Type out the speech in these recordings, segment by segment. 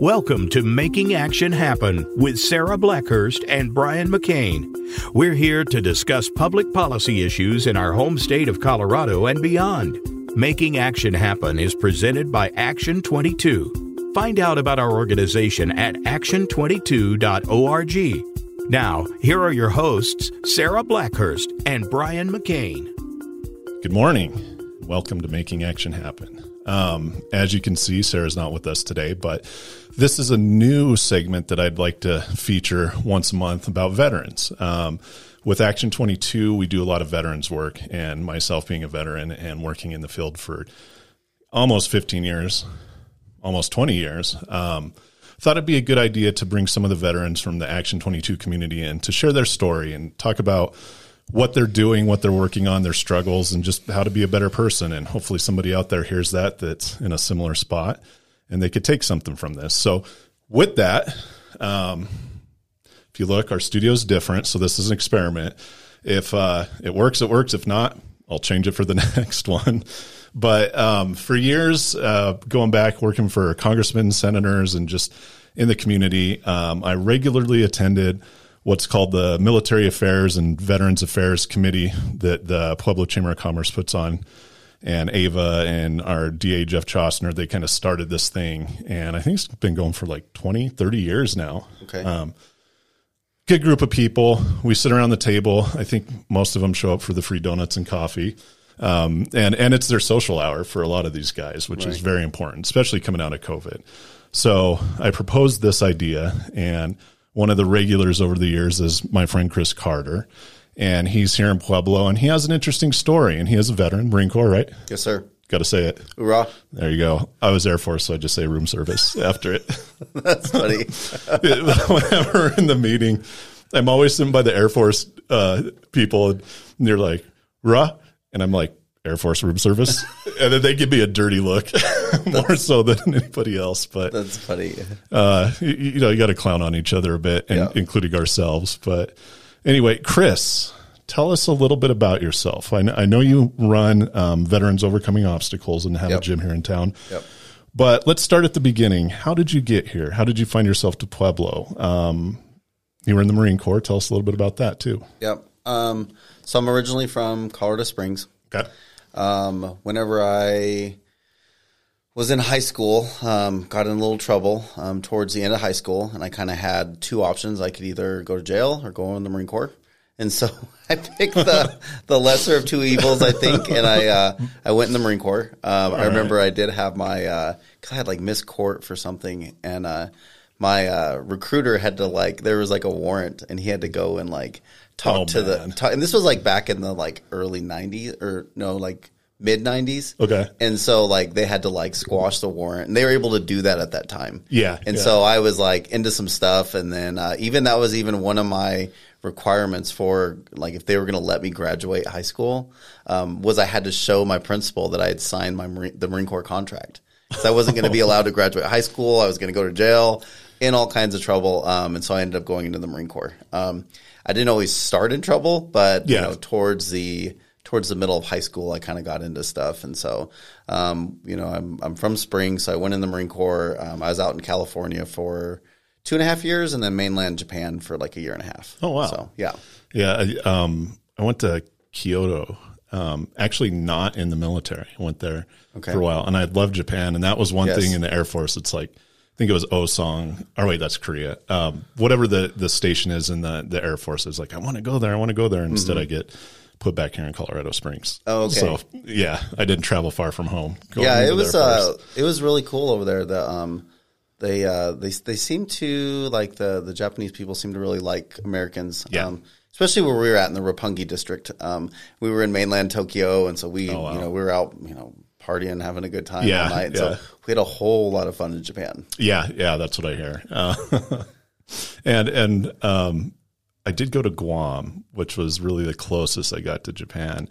Welcome to Making Action Happen with Sarah Blackhurst and Brian McCain. We're here to discuss public policy issues in our home state of Colorado and beyond. Making Action Happen is presented by Action 22. Find out about our organization at action22.org. Now, here are your hosts, Sarah Blackhurst and Brian McCain. Good morning. Welcome to Making Action Happen. Um, as you can see, Sarah's not with us today, but this is a new segment that I'd like to feature once a month about veterans. Um, with Action 22, we do a lot of veterans work, and myself being a veteran and working in the field for almost 15 years, almost 20 years, um, thought it'd be a good idea to bring some of the veterans from the Action 22 community in to share their story and talk about what they're doing, what they're working on, their struggles, and just how to be a better person. And hopefully, somebody out there hears that that's in a similar spot and they could take something from this. So, with that, um, if you look, our studio is different. So, this is an experiment. If uh, it works, it works. If not, I'll change it for the next one. But um, for years, uh, going back, working for congressmen, senators, and just in the community, um, I regularly attended what's called the Military Affairs and Veterans Affairs Committee that the Pueblo Chamber of Commerce puts on. And Ava and our DA, Jeff Chostner, they kind of started this thing. And I think it's been going for like 20, 30 years now. Okay. Um, good group of people. We sit around the table. I think most of them show up for the free donuts and coffee. Um, and, and it's their social hour for a lot of these guys, which Right. is very important, especially coming out of COVID. So I proposed this idea, and one of the regulars over the years is my friend Chris Carter. And he's here in Pueblo, and he has an interesting story. And he is a veteran, Marine Corps, right? Yes, sir. Got to say it. Hoorah. There you go. I was Air Force, so I just say room service after it. That's funny. Whenever in the meeting, I'm always sitting by the Air Force uh, people, and they're like, "Rah," and I'm like, "Air Force room service," and then they give me a dirty look, more so than anybody else. But That's funny. uh, you, you know, you got to clown on each other a bit, and, Yeah. including ourselves. But anyway, Chris, tell us a little bit about yourself. I know, I know you run um, Veterans Overcoming Obstacles and have a gym here in town. Yep. But let's start at the beginning. How did you get here? How did you find yourself to Pueblo? Um, you were in the Marine Corps. Tell us a little bit about that too. Yep. Um, so I'm originally from Colorado Springs. Okay. Um, whenever I was in high school, um, got in a little trouble um, towards the end of high school, and I kind of had two options. I could either go to jail or go in the Marine Corps. And so I picked the the lesser of two evils, I think, and I uh, I went in the Marine Corps. Um, I remember I did have my because I had like missed court for something, and uh, my uh, recruiter had to like there was like a warrant, and he had to go and like talk Oh, to man. the talk, and this was like back in the like early '90s or no like mid '90s. Okay. And so like they had to like squash the warrant and they were able to do that at that time. Yeah, And yeah. so I was like into some stuff and then uh, even that was even one of my requirements for like if they were going to let me graduate high school um, was I had to show my principal that I had signed my Marine, the Marine Corps contract. Cuz I wasn't going to be allowed to graduate high school. I was going to go to jail in all kinds of trouble. Um, and so I ended up going into the Marine Corps. Um, I didn't always start in trouble, but Yeah. you know, towards the towards the middle of high school, I kind of got into stuff, and so um, you know, I'm I'm from Spring, so I went in the Marine Corps. Um, I was out in California for two and a half years, and then mainland Japan for like a year and a half. Oh, wow. So yeah, Yeah. I, um, I went to Kyoto. Um, actually, not in the military. I went there Okay. for a while, and I loved Japan. And that was one Yes. thing in the Air Force. It's like I think it was Osan. Or wait, that's Korea. Um, whatever the the station is in the the Air Force is like. I want to go there. I want to go there. Instead, I get put back here in Colorado Springs. Oh, okay. So yeah, I didn't travel far from home. yeah, it was uh, it was really cool over there. The um, they uh, they they seem to like the the Japanese people seem to really like Americans. Yeah. Um, especially where we were at in the Roppongi district. Um, we were in mainland Tokyo, and so we Oh, wow. you know we were out you know partying, having a good time Yeah, all night. yeah. So we had a whole lot of fun in Japan. Yeah, yeah, that's what I hear. Uh, and and um, I did go to Guam, which was really the closest I got to Japan.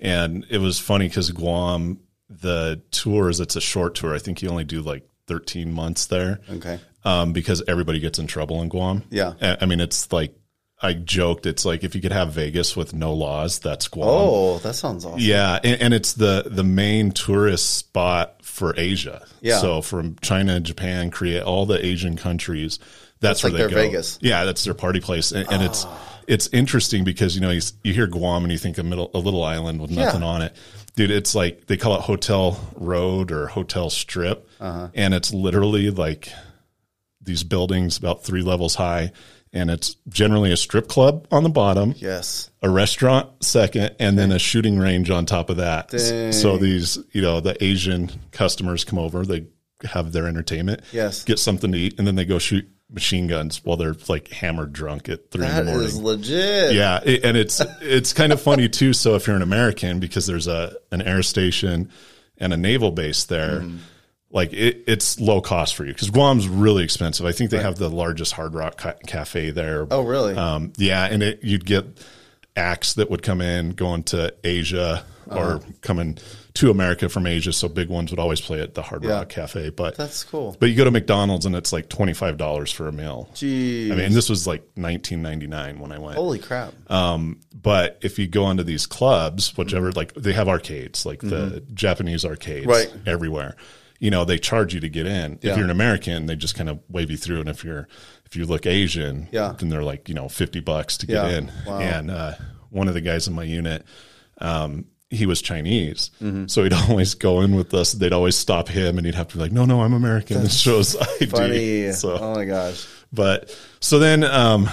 And it was funny because Guam, the tours, it's a short tour. I think you only do like 13 months there Okay. um, because everybody gets in trouble in Guam. Yeah. I I mean, it's like I joked it's like if you could have Vegas with no laws, that's Guam. Oh, that sounds awesome. Yeah, and, and it's the the main tourist spot for Asia. Yeah. So from China, Japan, Korea, all the Asian countries, that's That's where like they go. Vegas. Yeah, that's their party place, and, and it's it's interesting because you know you, you hear Guam and you think a middle a little island with nothing Yeah. on it. Dude, it's like they call it Hotel Road or Hotel Strip, Uh-huh. and it's literally like these buildings about three levels high, and it's generally a strip club on the bottom, Yes. a restaurant second, and then a shooting range on top of that. Dang. So these, you know, the Asian customers come over, they have their entertainment, Yes. get something to eat, and then they go shoot machine guns while they're like hammered drunk at three in the morning. is legit. Yeah, it, and it's it's kind of funny too. So if you're an American, because there's a an air station and a naval base there, Mm-hmm. like it, it's low cost for you because Guam's really expensive. I think they have the largest Hard Rock ca- cafe there. Oh, really? Um, yeah, and it, you'd get acts that would come in going to Asia. Or coming to America from Asia. So big ones would always play at the Hard Yeah. Rock Cafe. But That's cool. but you go to McDonald's and it's like twenty five dollars for a meal. Jeez. I mean, this was like nineteen ninety nine when I went. Holy crap. Um, but if you go into these clubs, whichever, Mm-hmm. like they have arcades, like the Japanese arcades Right. everywhere. You know, they charge you to get in. Yeah. If you're an American, they just kind of wave you through. And if you're if you look Asian, Yeah. then they're like you know fifty bucks to get Yeah. in. Wow. And uh, one of the guys in my unit, um, he was Chinese, Mm-hmm. so he'd always go in with us. They'd always stop him, and he'd have to be like, "No, no, I'm American." This shows ID. Funny. So, oh my gosh. but so then, um,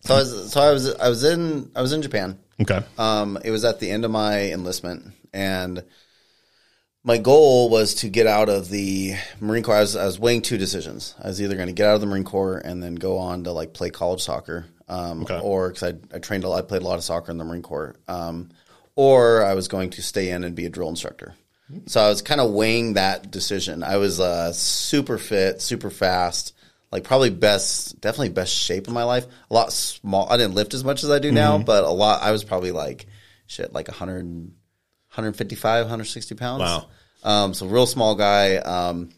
So I was, so I was, I was in, I was in Japan. okay, Um, it was at the end of my enlistment, and my goal was to get out of the Marine Corps. I was, I was weighing two decisions. I was either going to get out of the Marine Corps and then go on to like play college soccer, um, Okay. or because I, I trained a lot, I played a lot of soccer in the Marine Corps, um, or I was going to stay in and be a drill instructor. So I was kind of weighing that decision. I was uh, super fit, super fast, like probably best, definitely best shape of my life. A lot small. I didn't lift as much as I do now, but a lot. I was probably like shit, like 100, 155, 160 pounds. Wow. Um, so real small guy. Um,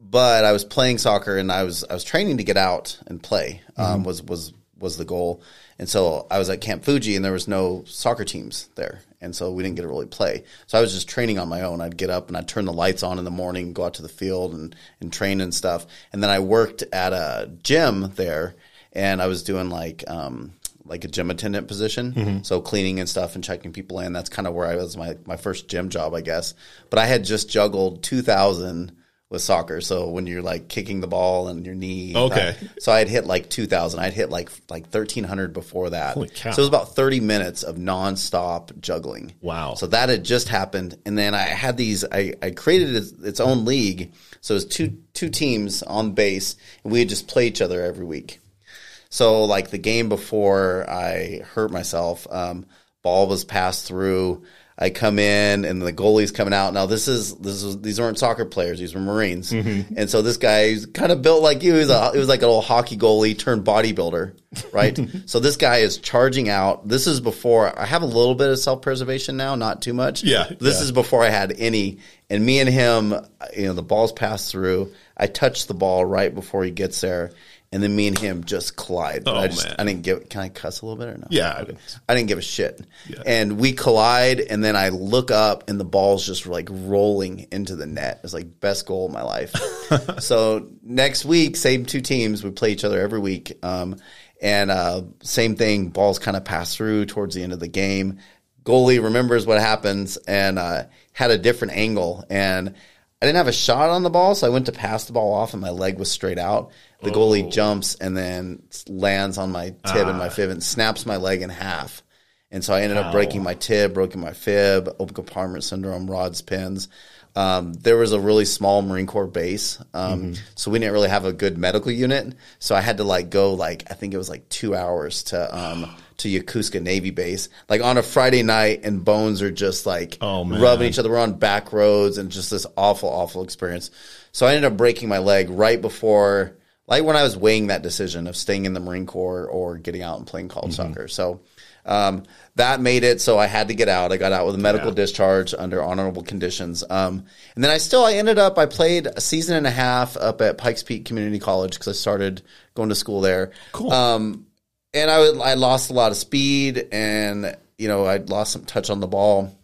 but I was playing soccer and I was I was training to get out and play. Um, was was was the goal. And so I was at Camp Fuji and there was no soccer teams there. And so we didn't get to really play. So I was just training on my own. I'd get up and I'd turn the lights on in the morning, go out to the field and, and train and stuff. And then I worked at a gym there and I was doing like um, like a gym attendant position. So cleaning and stuff and checking people in. That's kind of where I was my, my first gym job, I guess. But I had just juggled 2000 with soccer. So when you're like kicking the ball and your knee. Okay. so I'd hit like 2000. I'd hit like like 1300 before that. Holy cow. So it was about 30 minutes of nonstop juggling. Wow. So that had just happened, and then I had these. I, I created its, its own league. So it was two two teams on base, and we would just play each other every week. So like the game before I hurt myself, um, ball was passed through. I come in and the goalie's coming out. Now this is this is these weren't soccer players; these were Marines. Mm-hmm. And so this guy's kind of built like you. He was a, he was like an old hockey goalie turned bodybuilder, right? so this guy is charging out. This is before I have a little bit of self preservation now, not too much. Yeah, This yeah. is before I had any. And me and him, you know, the ball's passed through. I touch the ball right before he gets there, and then me and him just collide. But Oh, I just man. I didn't give. Can I cuss a little bit or no? Yeah, I- I didn't give a shit. And we collide, and then I look up, and the ball's just like rolling into the net. It's like best goal of my life. so next week, same two teams, we play each other every week. Um, and uh, same thing, balls kind of pass through towards the end of the game. Goalie remembers what happens and uh, had a different angle. And I didn't have a shot on the ball, so I went to pass the ball off, and my leg was straight out. The goalie jumps and then lands on my tib and my fib and snaps my leg in half. And so I ended up breaking my tib, broken my fib, open compartment syndrome, rods, pins. Um, there was a really small Marine Corps base, um, so we didn't really have a good medical unit. So I had to like go like I think it was like two hours to um, to Yokosuka Navy base, like on a Friday night, and bones are just like Oh, rubbing each other. We're on back roads, and just this awful, awful experience. So I ended up breaking my leg right before, like when I was weighing that decision of staying in the Marine Corps or getting out and playing college soccer. So um, that made it so I had to get out. I got out with a medical discharge under honorable conditions. Um, and then I still I ended up I played a season and a half up at Pikes Peak Community College because I started going to school there. Cool. Um, and I would, I lost a lot of speed, and you know I lost some touch on the ball,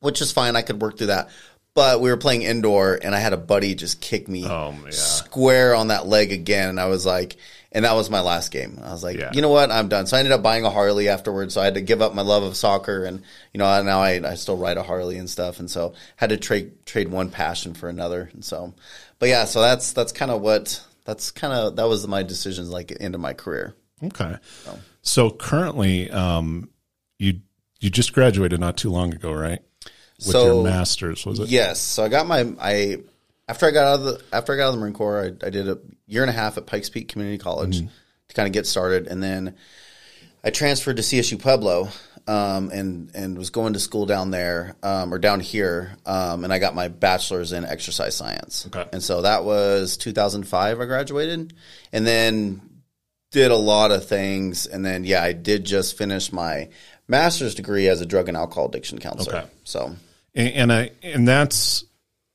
which is fine. I could work through that. But we were playing indoor, and I had a buddy just kick me Oh, yeah. square on that leg again, and I was like, and that was my last game. I was like, Yeah. you know what, I'm done. So I ended up buying a Harley afterwards. So I had to give up my love of soccer, and you know now I, I still ride a Harley and stuff, and so had to trade trade one passion for another, and so, but yeah, so that's that's kind of what that's kind of that was my decisions like into my career. Okay. So currently, um, you you just graduated not too long ago, right? With So- your master's, was it? Yes. So I got my I after I got out of the after I got out of the Marine Corps, I, I did a year and a half at Pikes Peak Community College to kind of get started, and then I transferred to CSU Pueblo. Um, and and was going to school down there um, or down here, um, and I got my bachelor's in exercise science. Okay. And so that was 2005. I graduated, and then did a lot of things, and then yeah, I did just finish my master's degree as a drug and alcohol addiction counselor. Okay. So and, and I and that's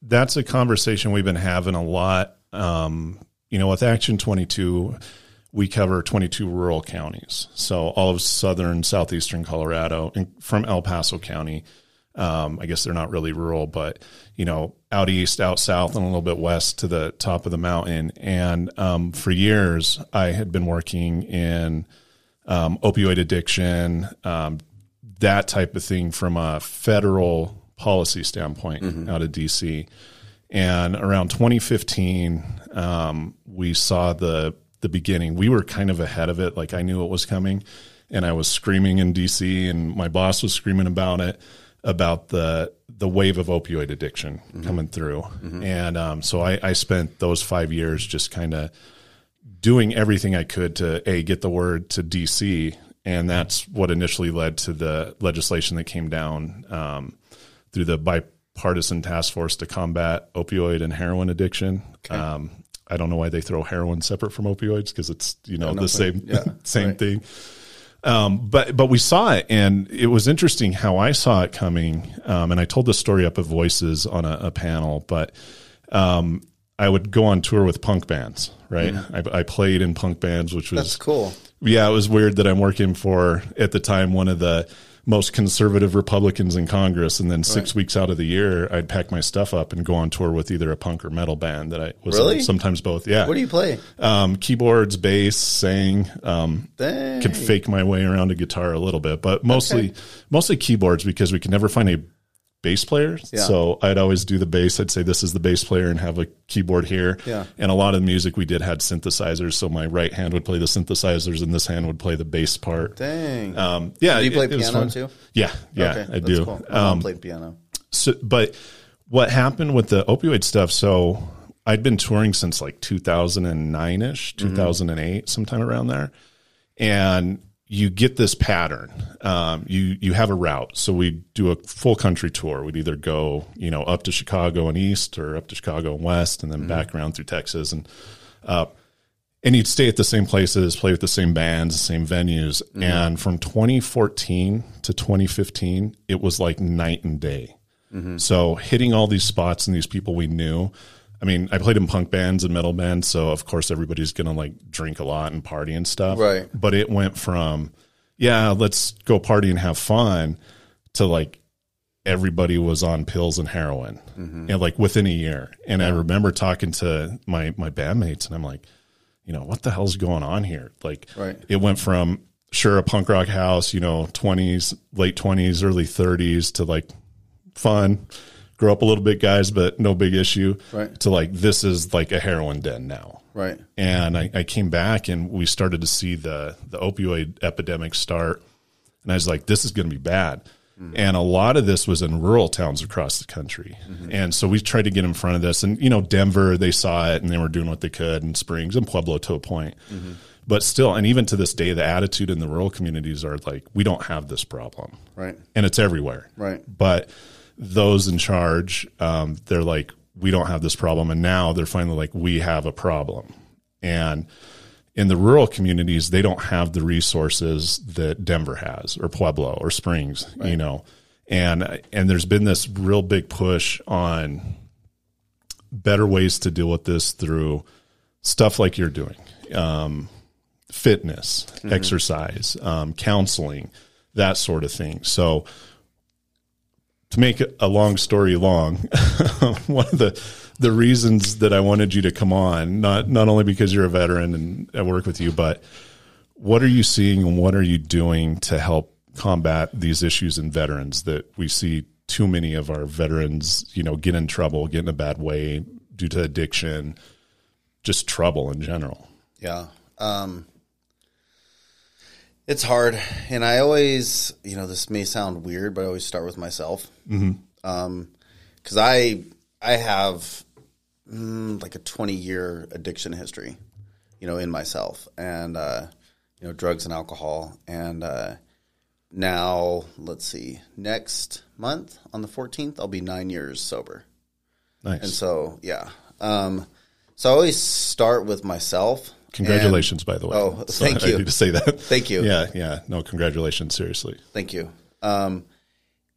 that's a conversation we've been having a lot. Um, you know, with Action Twenty Two, we cover twenty two rural counties, so all of southern southeastern Colorado, and from El Paso County. Um, I guess they're not really rural, but you know, out east, out south, and a little bit west to the top of the mountain. And um, for years, I had been working in um, opioid addiction, um, that type of thing from a federal policy standpoint out of DC. And around 2015, um, we saw the the beginning. We were kind of ahead of it. Like I knew it was coming, and I was screaming in DC, and my boss was screaming about it, about the the wave of opioid addiction coming through. And um, so I, I spent those five years just kind of doing everything I could to a get the word to DC, and that's what initially led to the legislation that came down um, through the bipartisan task force to combat opioid and heroin addiction. Um, I don't know why they throw heroin separate from opioids because it's you know the same Yeah, same right. thing. Um, but but we saw it, and it was interesting how I saw it coming. Um, and I told this story up at Voices on a, a panel, but um, I would go on tour with punk bands, right? I, I played in punk bands, which was that's cool. yeah, it was weird that I'm working for at the time one of the most conservative Republicans in Congress, and then six weeks out of the year, I'd pack my stuff up and go on tour with either a punk or metal band that I was Really? sometimes both. Yeah, What do you play? um, keyboards, bass, sang. Um, Dang. could fake my way around a guitar a little bit, but mostly mostly keyboards because we could never find a bass player. Yeah. So I'd always do the bass. I'd say this is the bass player and have a keyboard here. Yeah. And a lot of the music we did had synthesizers. So my right hand would play the synthesizers and this hand would play the bass part. Dang. Um, yeah. do you play it- it piano fun. too? Yeah. Yeah, okay, I that's do. Cool. Mom Um, played piano. so, but what happened with the opioid stuff? So I'd been touring since like 2009 ish, 2008, sometime around there. And you get this pattern. Um, you, you have a route. So we do a full country tour. We'd either go, you know, up to Chicago and east or up to Chicago and west and then mm-hmm. back around through Texas and up and you'd stay at the same places, play with the same bands, the same venues. Mm-hmm. And from 2014 to 2015, it was like night and day. Mm-hmm. So hitting all these spots and these people we knew. I mean, I played in punk bands and metal bands, so of course everybody's gonna like drink a lot and party and stuff. Right. But it went from, yeah, let's go party and have fun, to like everybody was on pills and heroin, mm-hmm. and like within a year. And I remember talking to my my bandmates, and I'm like, you know, what the hell's going on here? Like, Right. it went from sure a punk rock house, you know, 20s, late 20s, early 30s to like fun, grow up a little bit, guys, but no big issue. Right. To like this is like a heroin den now. Right. And I, I came back and we started to see the the opioid epidemic start, and I was like, this is going to be bad. Mm-hmm. And a lot of this was in rural towns across the country. Mm-hmm. And so we tried to get in front of this. And, you know, Denver, they saw it and they were doing what they could, and Springs and Pueblo to a point. Mm-hmm. But still, and even to this day, the attitude in the rural communities are like, we don't have this problem. Right. And it's everywhere. Right. But those in charge, um, they're like, we don't have this problem. And now they're finally like, we have a problem. And in the rural communities, they don't have the resources that Denver has or Pueblo or Springs, you know. And and there's been this real big push on better ways to deal with this through stuff like you're doing. Um, fitness, exercise, um, counseling, that sort of thing. So, to make a long story long, one of the the reasons that I wanted you to come on, not not only because you're a veteran and I work with you, but what are you seeing and what are you doing to help combat these issues in veterans that we see too many of our veterans, you know, get in trouble, get in a bad way due to addiction, just trouble in general. Yeah. Um, it's hard. And I always, you know, this may sound weird, but I always start with myself. Mm-hmm. Um, I, I have mm, like a 20 year addiction history, you know, in myself and, uh, you know, drugs and alcohol. And, uh, now let's see, next month on the 14th, I'll be nine years sober. Nice. And so, yeah. Um, so I always start with myself. Congratulations, by the way. Oh, So thank I you. need to say that. Thank you. Yeah, yeah. No, congratulations. Seriously. Thank you. Um,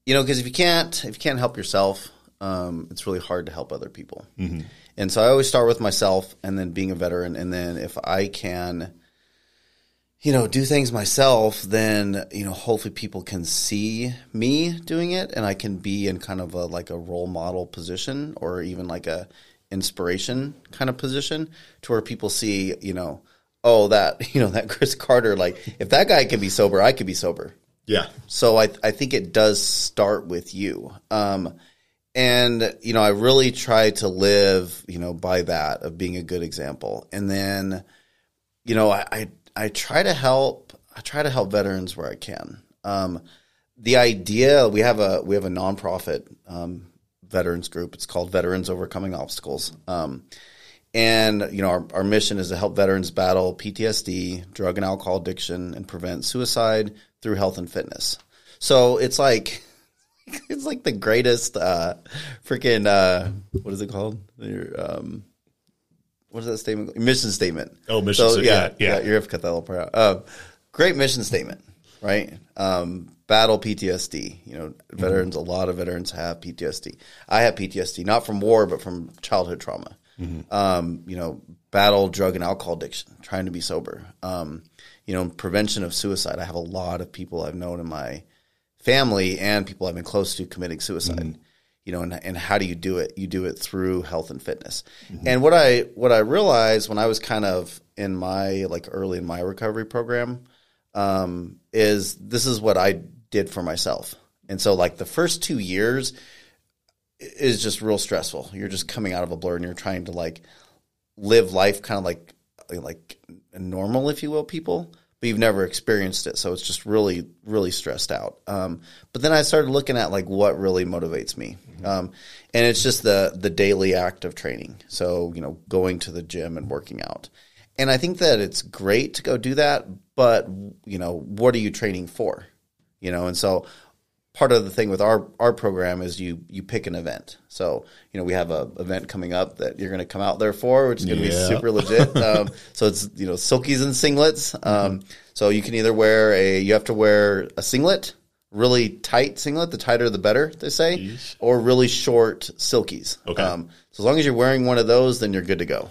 you know, because if you can't if you can't help yourself, um, it's really hard to help other people. And so I always start with myself, and then being a veteran, and then if I can, you know, do things myself, then you know, hopefully people can see me doing it, and I can be in kind of a like a role model position, or even like a inspiration kind of position, to where people see, you know, oh that you know that Chris Carter, like if that guy can be sober, I could be sober. Yeah. So I I think it does start with you. Um, and you know, I really try to live, you know, by that of being a good example. And then, you know, I I, I try to help. I try to help veterans where I can. Um, the idea we have a we have a nonprofit um, veterans group. It's called Veterans Overcoming Obstacles. Um, and you know, our, our mission is to help veterans battle PTSD, drug and alcohol addiction, and prevent suicide through health and fitness. So it's like it's like the greatest uh, freaking uh, what is it called? Your, um, what is that statement? Mission statement. Oh, mission sta- yeah, yeah. You're have to cut that little part out. Uh, great mission statement, right? Um, battle PTSD. You know, veterans. A lot of veterans have PTSD. I have PTSD, not from war, but from childhood trauma. Um, you know, battle drug and alcohol addiction, trying to be sober. Um, you know, prevention of suicide. I have a lot of people I've known in my family and people I've been close to committing suicide. You know, and, and how do you do it? You do it through health and fitness. And what I what I realized when I was kind of in my like early in my recovery program um, is this is what I did for myself. And so like the first two years is just real stressful. You're just coming out of a blur and you're trying to like live life kind of like like normal, if you will, people, but you've never experienced it. So it's just really, really stressed out. Um, but then I started looking at like what really motivates me. Um, and it's just the, the daily act of training. So, you know, going to the gym and working out. And I think that it's great to go do that, but you know, what are you training for? You know, and so part of the thing with our our program is you you pick an event. So you know we have a event coming up that you're going to come out there for, which is going to Yeah. be super legit. um, so it's you know silkies and singlets. Um, So you can either wear a you have to wear a singlet, really tight singlet. The tighter the better, they say, or really short silkies. Okay. Um, so as long as you're wearing one of those, then you're good to go.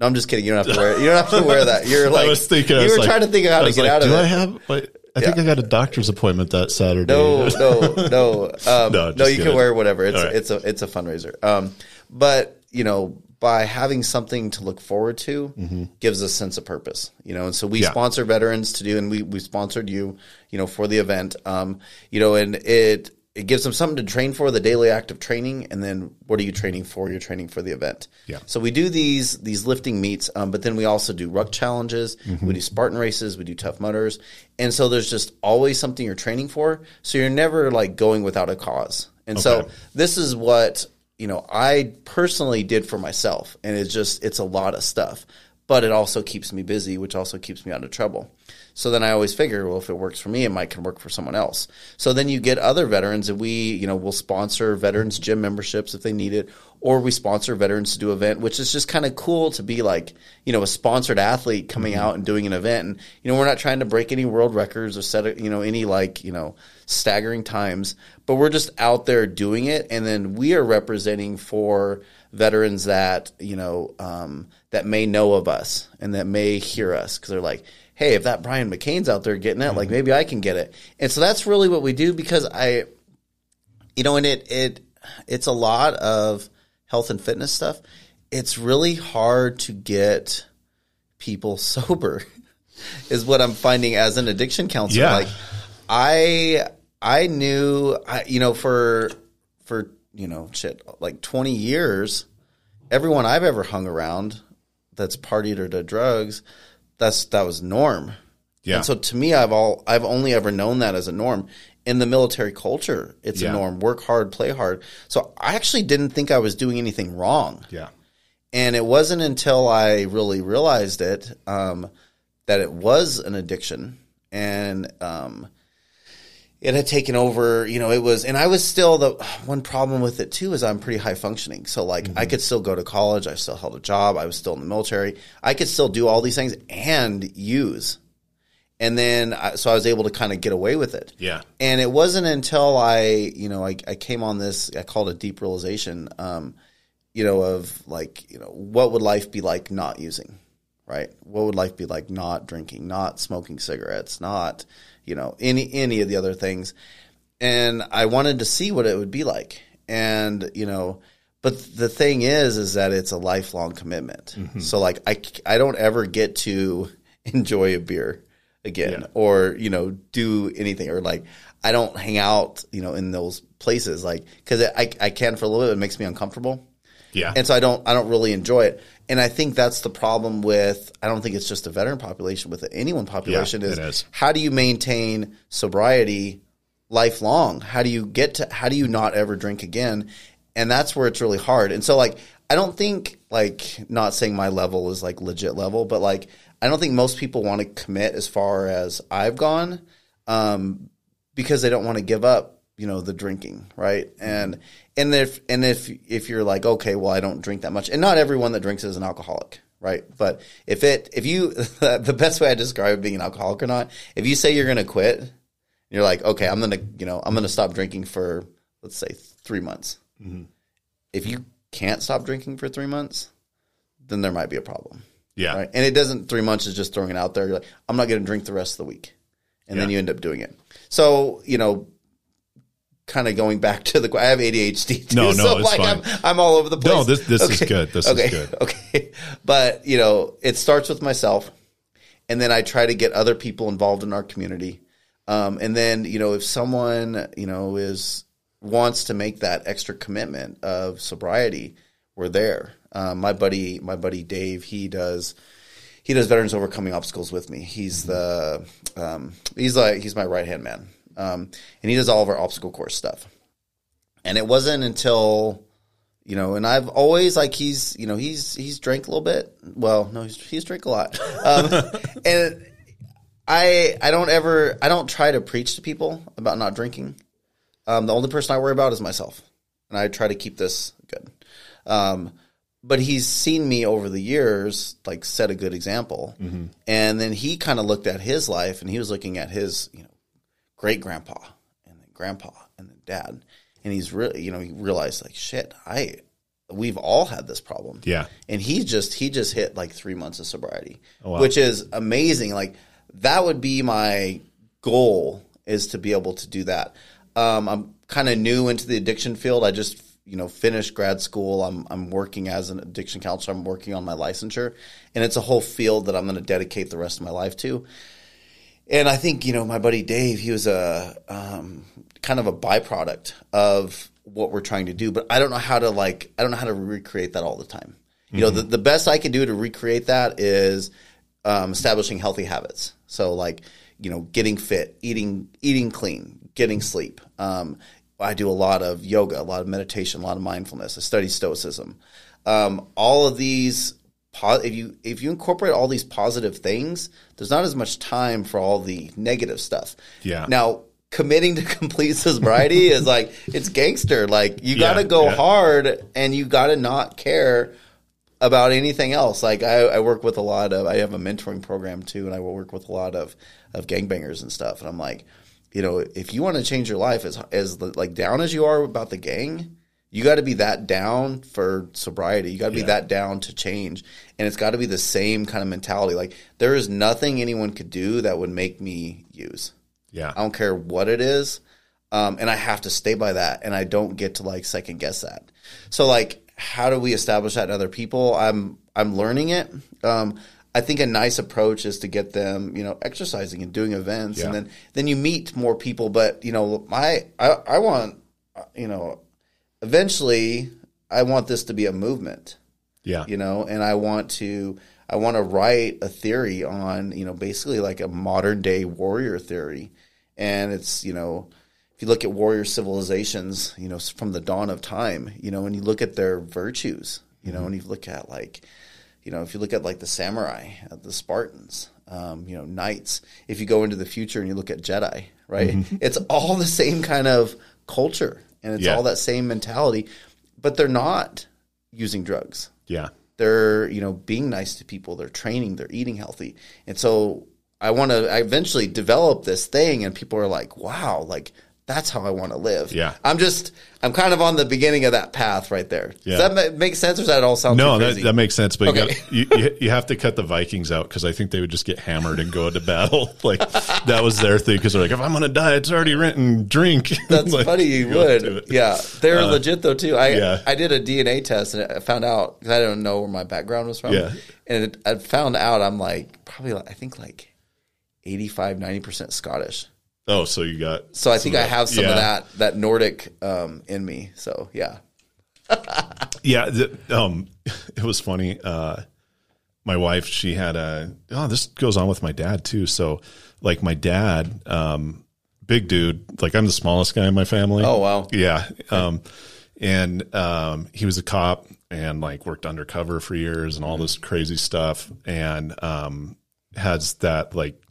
No, I'm just kidding. You don't have to wear. It. You don't have to wear that. You're like. I was thinking. You were like- trying to think of how to get like, out of do it. I have? Wait, I think Yeah. I got a doctor's appointment that Saturday. No, no, no. Um, No, no, you can wear whatever. It's right. it's a it's a fundraiser. Um, but you know, by having something to look forward to, gives a sense of purpose. You know, and so we Mm-hmm. Yeah. sponsor veterans to do, and we we sponsored you, you know, for the event. Um, you know, and it it gives them something to train for the daily act of training, and then what are you training for? You're training for the event. Yeah. So we do these these lifting meets, um, but then we also do ruck challenges. Mm-hmm. We do Spartan races. We do Tough Mudders, and so there's just always something you're training for. So you're never like going without a cause. And so this is what you know I personally did for myself, and it's just it's a lot of stuff, but it also keeps me busy, which also keeps me out of trouble. So then I always figure, well, if it works for me, it might can work for someone else. So then you get other veterans, and we, you know, will sponsor veterans gym memberships if they need it, or we sponsor veterans to do an event, which is just kind of cool to be like, you know, a sponsored athlete coming out and doing an event. And you know, we're not trying to break any world records or set, you know, any like, you know, staggering times, but we're just out there doing it, and then we are representing for veterans that you know um, that may know of us and that may hear us because they're like hey, if that Brian McCain's out there getting it, like mm-hmm. maybe I can get it. And so that's really what we do because I, you know, and it it it's a lot of health and fitness stuff. It's really hard to get people sober, is what I'm finding as an addiction counselor. Yeah. Like I I knew I you know for for you know shit like 20 years everyone I've ever hung around that's partied or did drugs that's that was norm. Yeah. And so to me I've all I've only ever known that as a norm. In the military culture, it's Yeah. a norm. Work hard, play hard. So I actually didn't think I was doing anything wrong. Yeah. And it wasn't until I really realized it um, that it was an addiction, and um, it had taken over. You know, it was, and I was still the one problem with it too is I'm pretty high functioning. So like, I could still go to college. I still held a job. I was still in the military. I could still do all these things and use. And then, I, so I was able to kind of get away with it. Yeah. And it wasn't until I, you know, I, I came on this, I called it a deep realization, um, you know, of like, you know, what would life be like not using, right? What would life be like not drinking, not smoking cigarettes, not, you know, any, any of the other things. And I wanted to see what it would be like. And, you know, but the thing is, is that it's a lifelong commitment. Mm-hmm. So like, I, I don't ever get to enjoy a beer again Yeah. or you know do anything or like i don't hang out you know in those places like because I, I can for a little bit it makes me uncomfortable Yeah. and so i don't i don't really enjoy it. And i think that's the problem with i don't think it's just a veteran population with anyone population is, it is. how do you maintain sobriety lifelong? How do you get to how do you not ever drink again? And that's where it's really hard. And so like i don't think like not saying my level is like legit level but like i don't think most people want to commit as far as i've gone um, because they don't want to give up you know the drinking right? And and if and if if you're like okay well i don't drink that much and not everyone that drinks is an alcoholic right but if it if you the best way i describe being an alcoholic or not if you say you're going to quit you're like, okay, I'm gonna, you know, I'm gonna stop drinking for let's say three months. Mm-hmm. If you can't stop drinking for three months, then there might be a problem, yeah. right? And it doesn't. Three months is just throwing it out there. You're like, I'm not gonna drink the rest of the week, and then you end up doing it. So you know, kind of going back to the, I have ADHD. Too, No, no, so it's like fine. I'm, I'm all over the place. No, this- this is good. This is good. Okay, but you know, it starts with myself and then I try to get other people involved in our community. Um, and then you know if someone you know is wants to make that extra commitment of sobriety, we're there. Um, my buddy, my buddy Dave, he does he does veterans overcoming obstacles with me. He's the um, he's like he's my right hand man, um, and he does all of our obstacle course stuff. And it wasn't until you know, and I've always like he's you know he's he's drank a little bit. Well, no, he's he's drank a lot, um, and I I don't ever I don't try to preach to people about not drinking. Um, the only person I worry about is myself, and I try to keep this good. Um, but he's seen me over the years like set a good example, and then he kind of looked at his life, and he was looking at his you know great grandpa and then grandpa and then dad, and he's really you know he realized like shit I we've all had this problem Yeah. and he just he just hit like three months of sobriety, Oh, wow. which is amazing. Like that would be my goal is to be able to do that. Um, I'm kind of new into the addiction field. I just you know finished grad school. I'm I'm working as an addiction counselor. I'm working on my licensure, and it's a whole field that I'm going to dedicate the rest of my life to. And I think you know my buddy Dave, he was a um, kind of a byproduct of what we're trying to do. But I don't know how to like I don't know how to recreate that all the time. You know, the, the best I can do to recreate that is um, establishing healthy habits. So like you know, getting fit, eating eating clean, getting sleep. Um, I do a lot of yoga, a lot of meditation, a lot of mindfulness. I study stoicism. Um, all of these if you if you incorporate all these positive things, there's not as much time for all the negative stuff. Yeah. Now, committing to complete sobriety is like it's gangster. Like you got to Yeah, go yeah. hard and you got to not care about anything else. Like I, I work with a lot of I have a mentoring program too, and I work with a lot of of gangbangers and stuff. And I'm like, you know, if you want to change your life as as like down as you are about the gang, You got to be that down for sobriety. You got to be that down to change. And it's got to be the same kind of mentality. Like there is nothing anyone could do that would make me use. Yeah. I don't care what it is. Um, and I have to stay by that. And I don't get to like second guess that. So like, how do we establish that in other people? I'm, I'm learning it. Um, I think a nice approach is to get them, you know, exercising and doing events, and then then you meet more people. But you know, my I, I want, you know, eventually I want this to be a movement. Yeah. you know and i want to i want to write a theory on you know basically like a modern day warrior theory. And it's you know if you look at warrior civilizations you know from the dawn of time you know and you look at their virtues you know and you look at like you know if you look at like the samurai uh, the spartans um, you know knights if you go into the future and you look at jedi right? It's all the same kind of culture and it's Yeah. all that same mentality but they're not using drugs Yeah. they're you know being nice to people they're training they're eating healthy and so i want to i eventually develop this thing and people are like wow like that's how i want to live Yeah. i'm just i'm kind of on the beginning of that path right there Yeah. does that ma- make sense or does that all sound No, that, that makes sense. But Okay. you, got, you, you you have to cut the Vikings out because I think they would just get hammered and go into battle. Like that was their thing because they're like, if I'm gonna die, it's already written. Drink. That's Like, funny. You would, yeah. They're uh, legit though too. I yeah. I did a DNA test and I found out because I don't know where my background was from. Yeah. and it, I found out I'm like probably like, I think like 85, 90 percent Scottish. Oh, so you got So I think I have some yeah. of that that Nordic um, in me. So yeah, Yeah, the, um, it was funny. Uh, my wife, she had a. Oh, this goes on with my dad too. So, like my dad, um, big dude. Like I'm the smallest guy in my family. Oh, wow. Yeah. Um, and um, he was a cop and like worked undercover for years and all this crazy stuff and um, has that like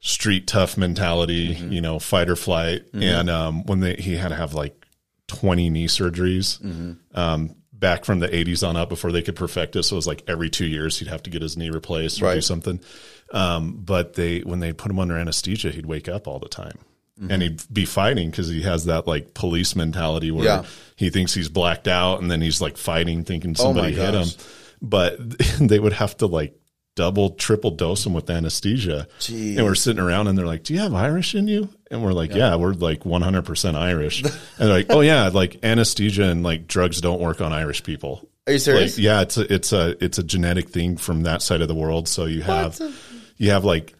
street tough mentality, you know, fight or flight. And um, when they, he had to have like 20 knee surgeries um, back from the 80s on up before they could perfect it. So it was like every two years he'd have to get his knee replaced or do something. Um, but they, when they put him under anesthesia, he'd wake up all the time. And he'd be fighting because he has that like police mentality where Yeah. he thinks he's blacked out and then he's like fighting, thinking somebody hit him. But they would have to like double, triple dose him with anesthesia. Jeez. And we're sitting around and they're like, Do you have Irish in you? And we're like, Yeah, we're like 100% Irish. and they're like, Oh, yeah, like anesthesia and like drugs don't work on Irish people. are you serious? Like, yeah, it's a, it's a, it's a genetic thing from that side of the world. So you have, you have like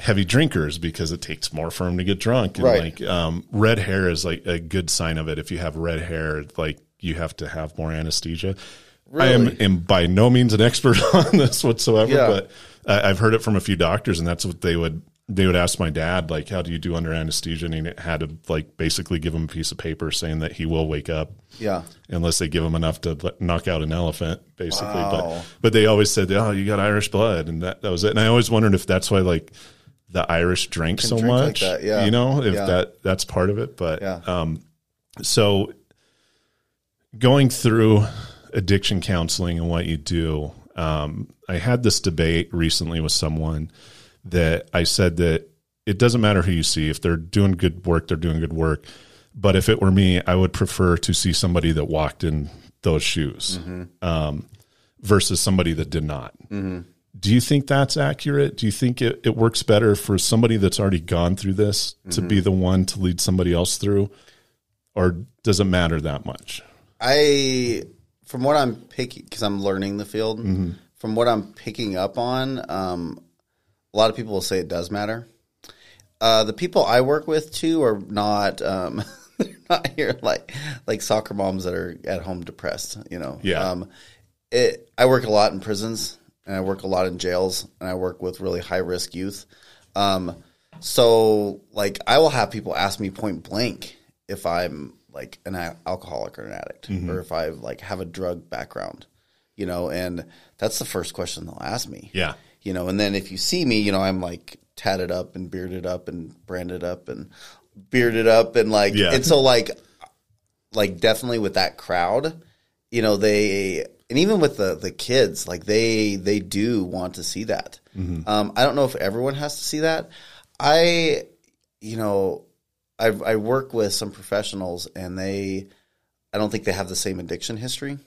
heavy drinkers because it takes more for them to get drunk. And Right. like, um, red hair is like a good sign of it. If you have red hair, like you have to have more anesthesia. I am, am by no means an expert on this whatsoever, Yeah. but I, I've heard it from a few doctors and that's what they would, they would ask my dad, like, how do you do under anesthesia? And he had to like basically give him a piece of paper saying that he will wake up yeah. unless they give him enough to let- knock out an elephant, basically. Wow. But but they always said, "Oh, you got Irish blood," and that that was it. And I always wondered if that's why like the Irish drank so drink like much, that, yeah. you know, if Yeah. that that's part of it. But Yeah. um, so going through addiction counseling and what you do, um, I had this debate recently with someone that I said that it doesn't matter who you see. If they're doing good work, they're doing good work. But if it were me, I would prefer to see somebody that walked in those shoes um, versus somebody that did not. Do you think that's accurate? Do you think it, it works better for somebody that's already gone through this to be the one to lead somebody else through? Or does it matter that much? I, from what I'm picking, because I'm learning the field, from what I'm picking up on, um, a lot of people will say it does matter. Uh, the people I work with too are not, um, they're not here like like soccer moms that are at home depressed. You know, Yeah. Um, it, I work a lot in prisons, and I work a lot in jails, and I work with really high risk youth. Um, so like I will have people ask me point blank if I'm like an alcoholic or an addict, or if I like have a drug background, you know, and that's the first question they'll ask me. Yeah. You know, and then if you see me, you know, I'm like tatted up and bearded up and branded up and bearded up and like Yeah. and so like like definitely with that crowd, you know, they and even with the the kids, like they they do want to see that. Um, I don't know if everyone has to see that. I, you know, I I work with some professionals and they I don't think they have the same addiction history,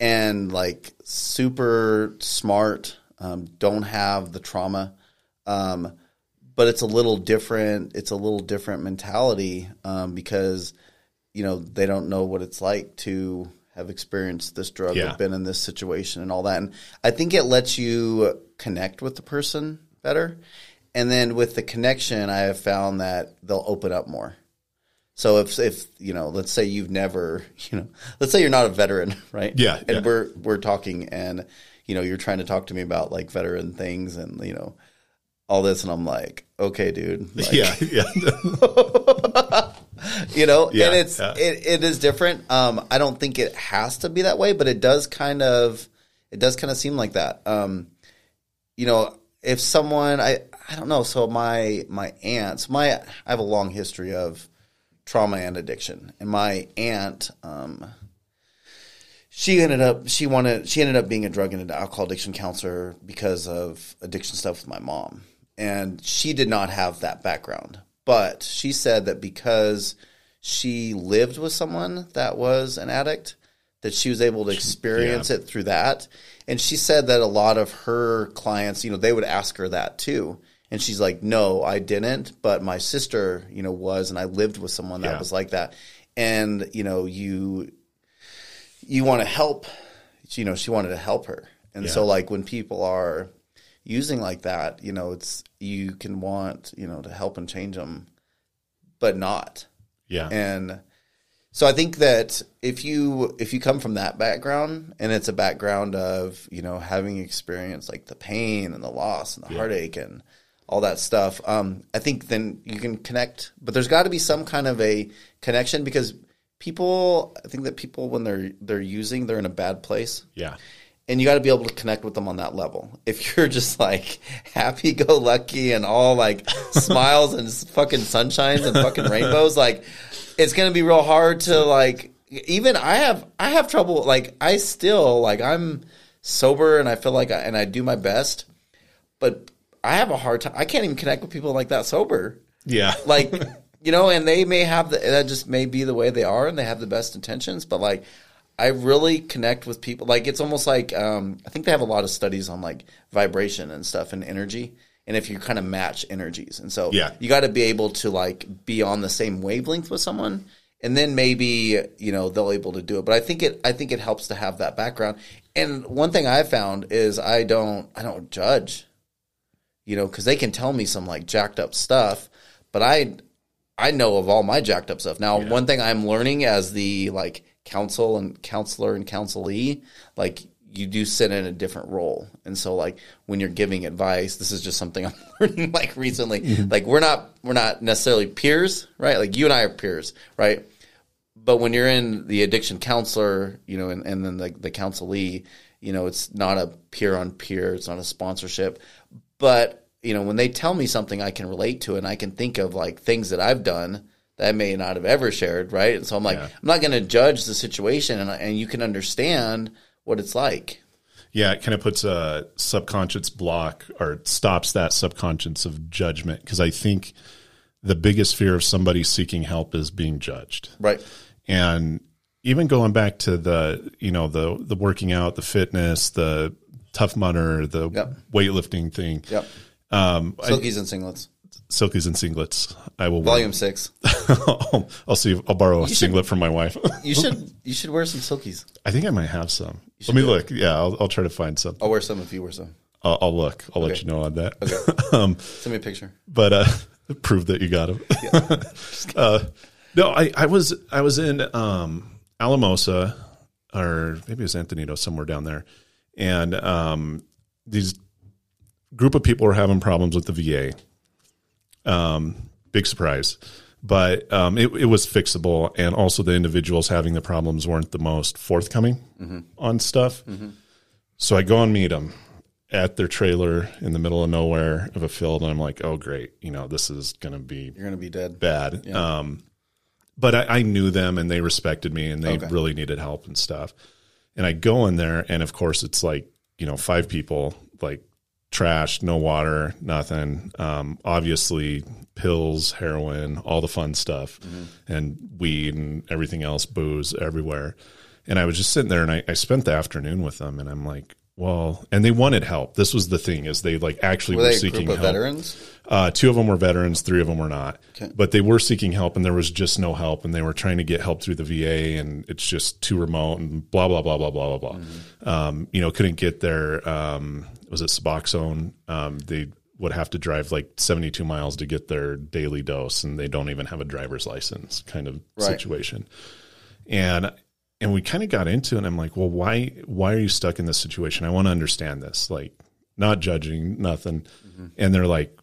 and like super smart, um, don't have the trauma, um, but it's a little different. It's a little different mentality um, because you know they don't know what it's like to have experienced this drug Yeah. been in this situation and all that. And I think it lets you connect with the person better. And then with the connection, I have found that they'll open up more. So if if you know, let's say you've never, you know, let's say you're not a veteran, right? Yeah, And yeah. we're we're talking, and you know, you're trying to talk to me about like veteran things, and you know, all this, and I'm like, okay, dude, like, yeah, yeah, you know, Yeah, and it's yeah. it, it is different. Um, I don't think it has to be that way, but it does kind of it does kind of seem like that. Um, you know, if someone I I don't know, so my my aunts, my I have a long history of trauma and addiction, and my aunt, um, she ended up she wanted she ended up being a drug and alcohol addiction counselor because of addiction stuff with my mom. And she did not have that background. But she said that because she lived with someone that was an addict that she was able to experience it through that. And she said that a lot of her clients you know they would ask her that too and she's like no i didn't but my sister you know was and i lived with someone that Yeah. was like that. And you know you you want to help you know she wanted to help her. And Yeah. so like when people are using like that you know it's you can want you know to help and change them but not. Yeah, and so i think that if you if you come from that background and it's a background of you know having experienced like the pain and the loss and the heartache and all that stuff um, i think then you can connect but there's got to be some kind of a connection because people i think that people when they're they're using they're in a bad place yeah, and you got to be able to connect with them on that level. If you're just like happy go lucky and all like smiles and fucking sunshines and fucking rainbows, like it's gonna be real hard to like. Even I have I have trouble. Like I still like I'm sober and I feel like I, and I do my best, but I have a hard time. I can't even connect with people like that sober yeah, like you know and they may have the that just may be the way they are and they have the best intentions but like i really connect with people like it's almost like um, i think they have a lot of studies on like vibration and stuff and energy and if you kind of match energies and so Yeah. you got to be able to like be on the same wavelength with someone and then maybe you know they'll able to do it but i think it i think it helps to have that background and one thing i've found is i don't i don't judge you know, because they can tell me some like jacked up stuff, but I I know of all my jacked up stuff. Now, one thing I'm learning as the like counsel and counselor and counselee, like you do sit in a different role, and so like when you're giving advice, this is just something I'm learning like recently. Mm-hmm. Like we're not we're not necessarily peers, right? Like you and I are peers, right? but when you're in the addiction counselor, you know, and, and then the, the counselee, you know, it's not a peer on peer, it's not a sponsorship. But, you know, when they tell me something I can relate to and I can think of like things that I've done that I may not have ever shared, right? And so I'm like, Yeah. I'm not going to judge the situation and, and you can understand what it's like. yeah. It kind of puts a subconscious block or stops that subconscious of judgment because I think the biggest fear of somebody seeking help is being judged. Right. and even going back to the you know the the working out the fitness the tough mudder the Yep. weightlifting thing Yep. um I, Silkies and singlets. silkies and singlets i will Volume six. I'll, I'll see if, i'll borrow a singlet from my wife You should you should wear some silkies. i think i might have some let me look yeah I'll, I'll try to find some I'll wear some if you wear some. I'll, I'll look i'll let you know on that Okay. Send me a picture. but uh prove that you got them uh no i i was i was in um alamosa or maybe it was antonito somewhere down there and um these group of people were having problems with the va um big surprise. But um, it, it was fixable. And also the individuals having the problems weren't the most forthcoming on stuff. So i go and meet them at their trailer in the middle of nowhere of a field. And i'm like oh great. You know this is going to be You're gonna be dead. bad. Um, but I, I knew them and they respected me and they Okay. really needed help and stuff and i go in there and of course it's like you know five people like trash, no water, nothing. Um, obviously, pills, heroin, all the fun stuff, and weed and everything else, booze everywhere. And I was just sitting there, and I, I spent the afternoon with them, and I'm like, well, and they wanted help. This was the thing is they like actually Were were, seeking help. veterans? Uh, two of them were veterans, three of them were not. Okay. But they were seeking help, and there was just no help, and they were trying to get help through the VA, and it's just too remote, and blah blah blah blah blah blah blah. Um, you know, couldn't get their um, was it Suboxone? Um, they would have to drive like seventy two miles to get their daily dose, and they don't even have a driver's license, kind of Right. situation. And and we kind of got into it. And I'm like, well, why why are you stuck in this situation? I want to understand this. Like, not judging, nothing. Mm-hmm. And they're like,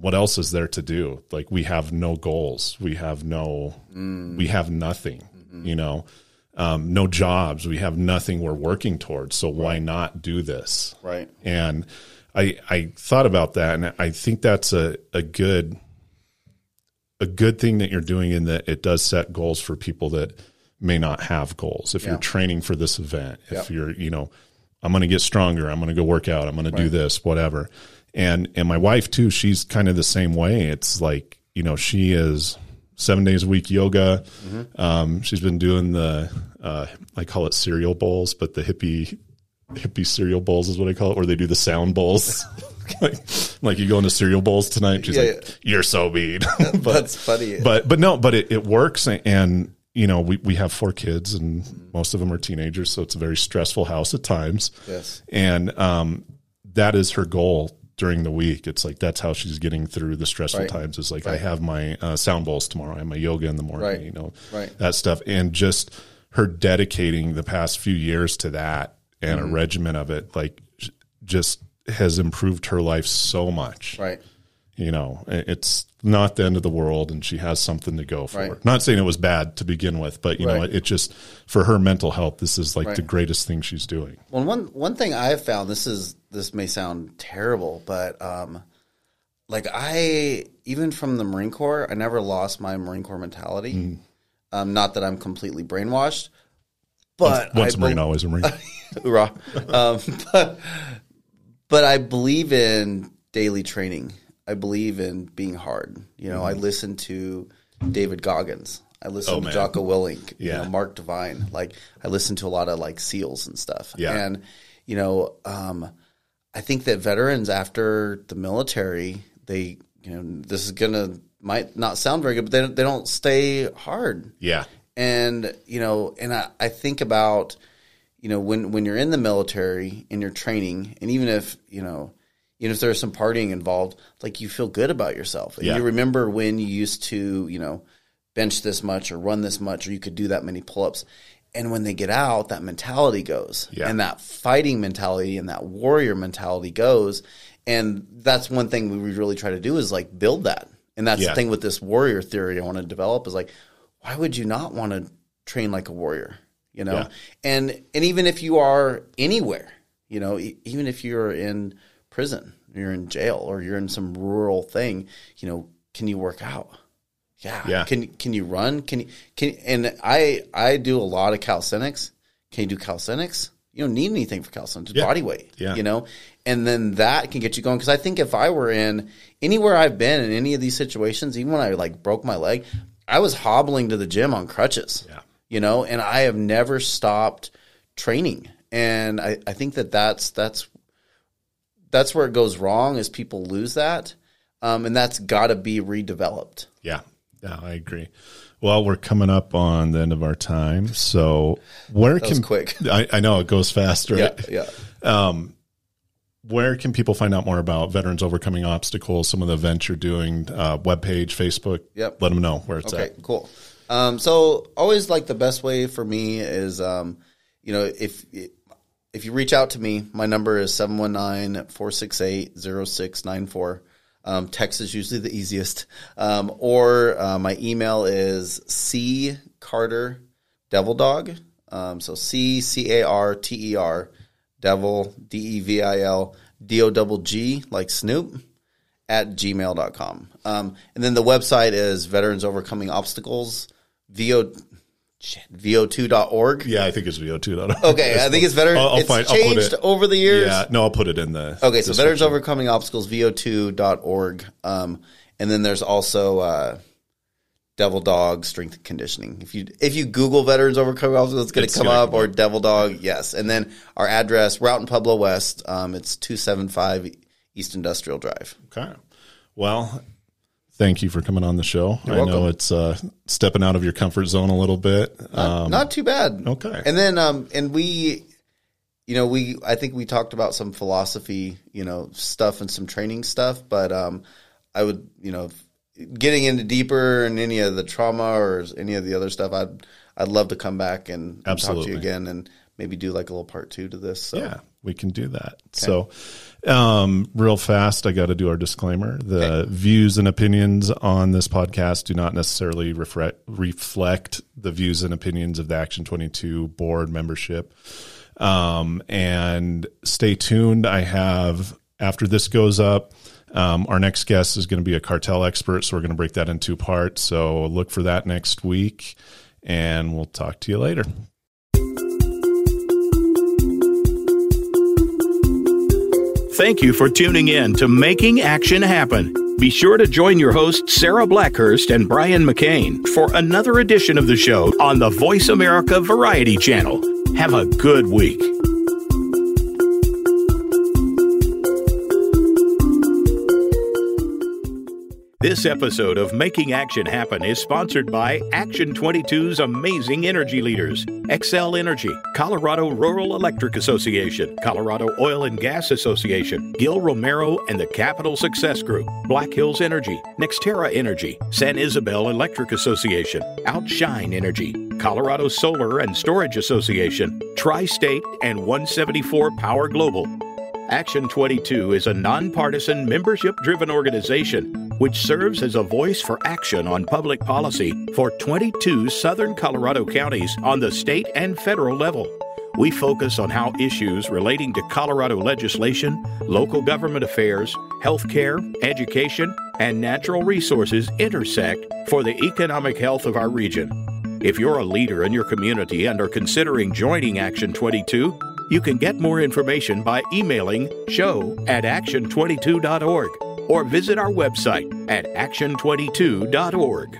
what else is there to do? Like, we have no goals. We have no. Mm. We have nothing. Mm-hmm. You know. Um, no jobs. We have nothing we're working towards. So why not do this? Right. And I I thought about that, and I think that's a a good a good thing that you're doing in that it does set goals for people that may not have goals. If Yeah. you're training for this event, if Yep. you're you know I'm going to get stronger, I'm going to go work out, I'm going to do this, whatever. And and my wife too, she's kind of the same way. It's like you know she is seven days a week yoga. Um, she's been doing the uh, I call it cereal bowls, but the hippie hippie cereal bowls is what I call it, where they do the sound bowls. like, like you go into cereal bowls tonight. She's Yeah, like, "You're so mean," but That's funny. but but no, but it, it works, and you know we we have four kids, and most of them are teenagers, so it's a very stressful house at times. Yes. and um, that is her goal during the week. It's like that's how she's getting through the stressful Right. times. Is like I have my uh, sound bowls tomorrow, I have my yoga in the morning, Right. you know, Right. that stuff, and just her dedicating the past few years to that and Mm-hmm. a regimen of it, like just has improved her life so much Right. you know it's not the end of the world and she has something to go for Right. not saying it was bad to begin with but you know it, it just for her mental health this is like the greatest thing she's doing Well, one one thing I have found this is this may sound terrible, but um, like I even from the Marine Corps, I never lost my Marine Corps mentality. Hmm. Um, not that I'm completely brainwashed, but once a marine bel- always a marine Hoorah. um, but, but I believe in daily training. I believe in being hard. You know, I listen to David Goggins. I listen Mm-hmm. Oh, to man. Jocko Willink. You Yeah. know, Mark Divine. Like I listen to a lot of like SEALs and stuff. Yeah. And you know, um, I think that veterans after the military, they you know, this is gonna might not sound very good, but they don't, they don't stay hard yeah and you know and I, I think about you know when when you're in the military and you're training and even if you know even if there's some partying involved like you feel good about yourself. And Yeah. you remember when you used to you know bench this much or run this much or you could do that many pull-ups. And when they get out that mentality goes. Yeah. and that fighting mentality and that warrior mentality goes. And that's one thing we really try to do is like build that. And that's Yeah. the thing with this warrior theory i want to develop is like why would you not want to train like a warrior you know? And and even if you are anywhere you know even if you're in prison. You're in jail or you're in some rural thing you know can you work out? Yeah. Yeah. can can you run? Can you can and i i do a lot of calisthenics. Can you do calisthenics? You don't need anything for calisthenics Yeah. body weight Yeah. you know? And then that can get you going. Because i think if i were in anywhere i've been in any of these situations even when i like broke my leg i was hobbling to the gym on crutches Yeah. you know? And i have never stopped training. And i, I think that that's that's that's where it goes wrong is people lose that um, and that's got to be redeveloped. Yeah. Yeah i agree. Well we're coming up on the end of our time so where can quick. I, I know it goes fast right? Yeah yeah. Where can people find out more about veterans overcoming obstacles some of the events you're doing uh, webpage facebook? Yep. let them know where it's Okay, at. Okay, cool. Um, so always like the best way for me is, um, you know, if if you reach out to me, my number is 719-468-0694. Um, text is usually the easiest. Um, or uh, my email is c carter devil dog. Um, so c c a r t e r devil d e v i l d o double g like Snoop at gmail.com. Um, and then the website is Veterans Overcoming Obstacles, VO, vo2.org. Yeah, I think it's VO2. Okay, I think it's better. I'll, I'll it's find, changed it, over the years. Yeah, no, I'll put it in the. Okay, so Veterans. Overcoming Obstacles, vo2.org. Um, and then there's also uh, Devil Dogg Strength and Conditioning. If you if you Google Veterans Overcoming Obstacles, it's going to come gonna up, or Devil Dogg, yes. And then our address, Route in Pueblo West, um, it's 275 East Industrial Drive. Okay. Well, thank you for coming on the show. I welcome. know it's uh, stepping out of your comfort zone a little bit. Um, Not too bad. okay. And then, um, and we, you know, we, I think we talked about some philosophy, you know, stuff and some training stuff, but, um, I would, you know, getting into deeper in any of the trauma or any of the other stuff, I'd, I'd love to come back and, and talk to you again and maybe do like a little part two to this. So. Yeah, we can do that. So, um, real fast, I got to do our disclaimer. The views and opinions on this podcast do not necessarily reflect, reflect the views and opinions of the Action 22 board membership. Um, and stay tuned. I have, after this goes up, um, our next guest is going to be a cartel expert. So, we're going to break that in two parts. So, look for that next week, and we'll talk to you later. Thank you for tuning in to Making Action Happen. Be sure to join your hosts, Sarah Blackhurst and Brian McCain, for another edition of the show on the Voice America Variety Channel. Have a good week. This episode of Making Action Happen is sponsored by Action 22's amazing energy leaders Xcel Energy, Colorado Rural Electric Association, Colorado Oil and Gas Association, Gil Romero and the Capitol Success Group, Black Hills Energy, Nextera Energy, San Isabel Electric Association, Outshine Energy, Colorado Solar and Storage Association, Tri State, and 174 Power Global. Action 22 is a nonpartisan, membership driven organization which serves as a voice for action on public policy for 22 southern Colorado counties on the state and federal level. We focus on how issues relating to Colorado legislation, local government affairs, healthcare, education, and natural resources intersect for the economic health of our region. If you're a leader in your community and are considering joining Action 22, you can get more information by emailing show at action22.org or visit our website at action22.org.